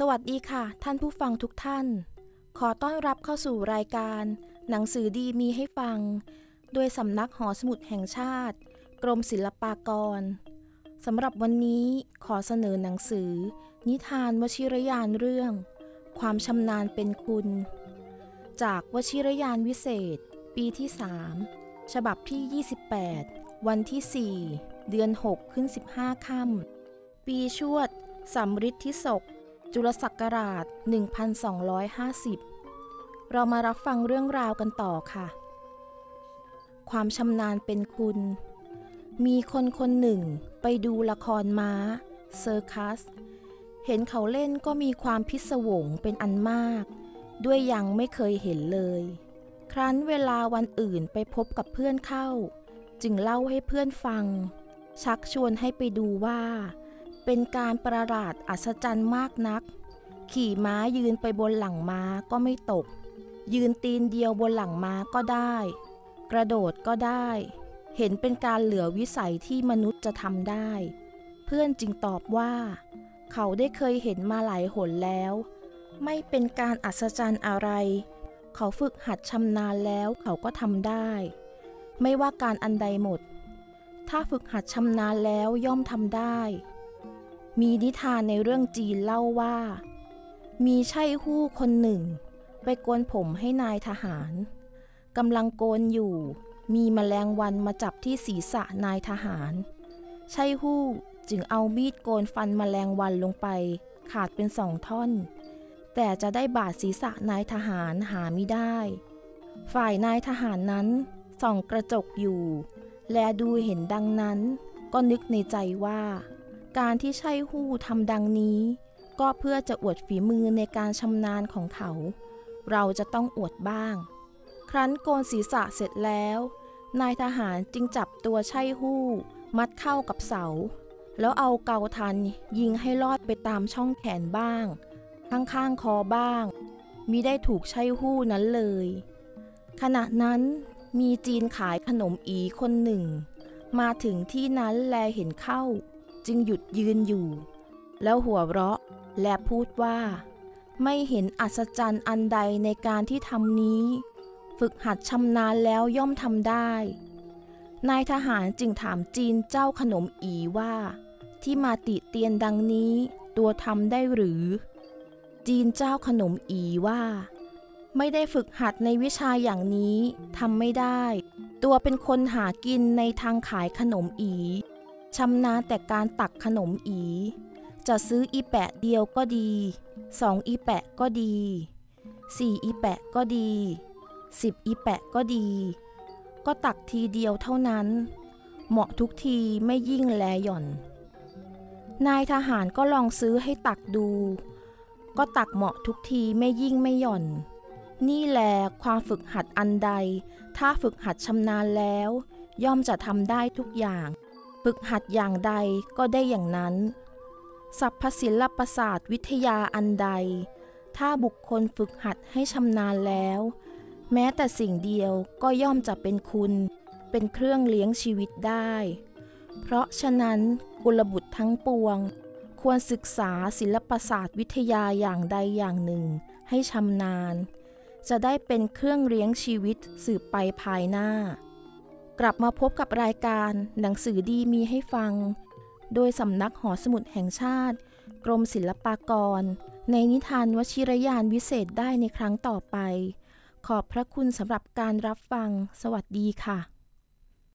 สวัสดีค่ะ ท่านผู้ฟังทุกท่าน ขอต้อนรับเข้าสู่รายการ หนังสือดีมีให้ฟัง โดยสำนักหอสมุดแห่งชาติ กรมศิลปากรสำหรับวันนี้ขอเสนอหนังสือ นิทานวชิรยานเรื่อง ความชำนาญเป็นคุณ จากวชิรยานวิเศษ ปีที่3ฉบับที่ 28 วันที่ 4 เดือน 6 ขึ้น 15 ค่ำปีชวดสำริดทิศก จุลศักราช 1250 เรามารับฟังเรื่องราวกันต่อค่ะ ความชำนาญเป็นคุณ มีคนคนหนึ่งไปดูละครม้า เซอร์คัส เห็นเขาเล่นก็มีความพิศวงเป็นอันมาก ด้วยยังไม่เคยเห็นเลย ครั้นเวลาวันอื่นไปพบกับเพื่อนเข้า จึงเล่าให้เพื่อนฟัง ชักชวนให้ไปดูว่า เป็นการประหลาดอัศจรรย์มากนัก ขี่ม้ายืนไปบนหลังม้าก็ไม่ตก ยืนตีนเดียวบนหลังม้าก็ได้ กระโดดก็ได้ เห็นเป็นการเหลือวิสัยที่มนุษย์จะทำได้ เพื่อนจึงตอบว่า เขาได้เคยเห็นมาหลายหนแล้ว ไม่เป็นการอัศจรรย์อะไร เขาฝึกหัดชำนาญแล้วเขาก็ทำได้ ไม่ว่าการอันใดหมด ถ้าฝึกหัดชำนาญแล้วย่อมทำได้ มีนิทานในเรื่องจีนเล่าว่า มีใช่หู้คนหนึ่ง ไปโกนผมให้นายทหารกำลังโกนอยู่ มีแมลงวันมาจับที่ศีรษะนายทหาร ใช่หู้จึงเอามีดโกนฟันแมลงวันลงไป ขาดเป็นสองท่อน แต่จะได้บาดศีรษะนายทหารหาไม่ได้ ฝ่ายนายทหารนั้นส่องกระจกอยู่ และดูเห็นดังนั้น ก็นึกในใจว่า การที่ใช่หู้ทำดังนี้ ก็เพื่อจะอวดฝีมือในการชำนาญของเขา เราจะต้องอวดบ้าง ครั้นโกนศีรษะเสร็จแล้ว นายทหารจึงจับตัวใช่หู้ มัดเข้ากับเสา แล้วเอาเกาทันยิงให้ลอดไปตามช่องแขนบ้าง ข้างๆคอบ้างมิได้ถูกใช่หู้นั้นเลย ขณะนั้นมีจีนขายขนมอีคนหนึ่ง มาถึงที่นั้นแลเห็นเข้า จึงหยุดยืนอยู่ แล้วหัวเราะและพูดว่า ไม่เห็นอัศจรรย์อันใดในการที่ทำนี้ ฝึกหัดชำนาญแล้วย่อมทำได้นายทหารจึงถามจีนเจ้าขนมอีว่า ที่มาติเตียนดังนี้ตัวทำได้หรือ จีนเจ้าขนมอีว่า ไม่ได้ฝึกหัดในวิชาอย่างนี้ทำไม่ได้ ตัวเป็นคนหากินในทางขายขนมอี ชำนาญแต่การตักขนมอี จะซื้ออีแปะเดียวก็ดีสองอีแปะก็ดีสี่อีแปะก็ดีสิบอีแปะก็ดี ก็ตักทีเดียวเท่านั้น เหมาะทุกทีไม่ยิ่งแลหย่อน นายทหารก็ลองซื้อให้ตักดู ก็ตักเหมาะทุกทีไม่ยิ่งไม่หย่อน นี่แลความฝึกหัดอันใด ถ้าฝึกหัดชำนาญแล้ว ย่อมจะทำได้ทุกอย่าง ฝึกหัดอย่างใดก็ได้อย่างนั้น สัพพศิลปศาสตร์วิทยาอันใด ถ้าบุคคลฝึกหัดให้ชำนาญแล้ว แม้แต่สิ่งเดียวก็ย่อมจะเป็นคุณ เป็นเครื่องเลี้ยงชีวิตได้ เพราะฉะนั้นกุลบุตรทั้งปวง ควรศึกษาศิลปศาสตร์วิทยาอย่างใดอย่างหนึ่ง ให้ชำนาญ จะได้เป็นเครื่องเลี้ยงชีวิตสืบไปภายหน้า กลับมาพบกับรายการหนังสือดีมีให้ฟัง โดยสำนักหอสมุดแห่งชาติ กรมศิลปากร ในนิทานวชิรยานวิเศษได้ในครั้งต่อไป ขอบพระคุณสำหรับการรับฟัง สวัสดีค่ะ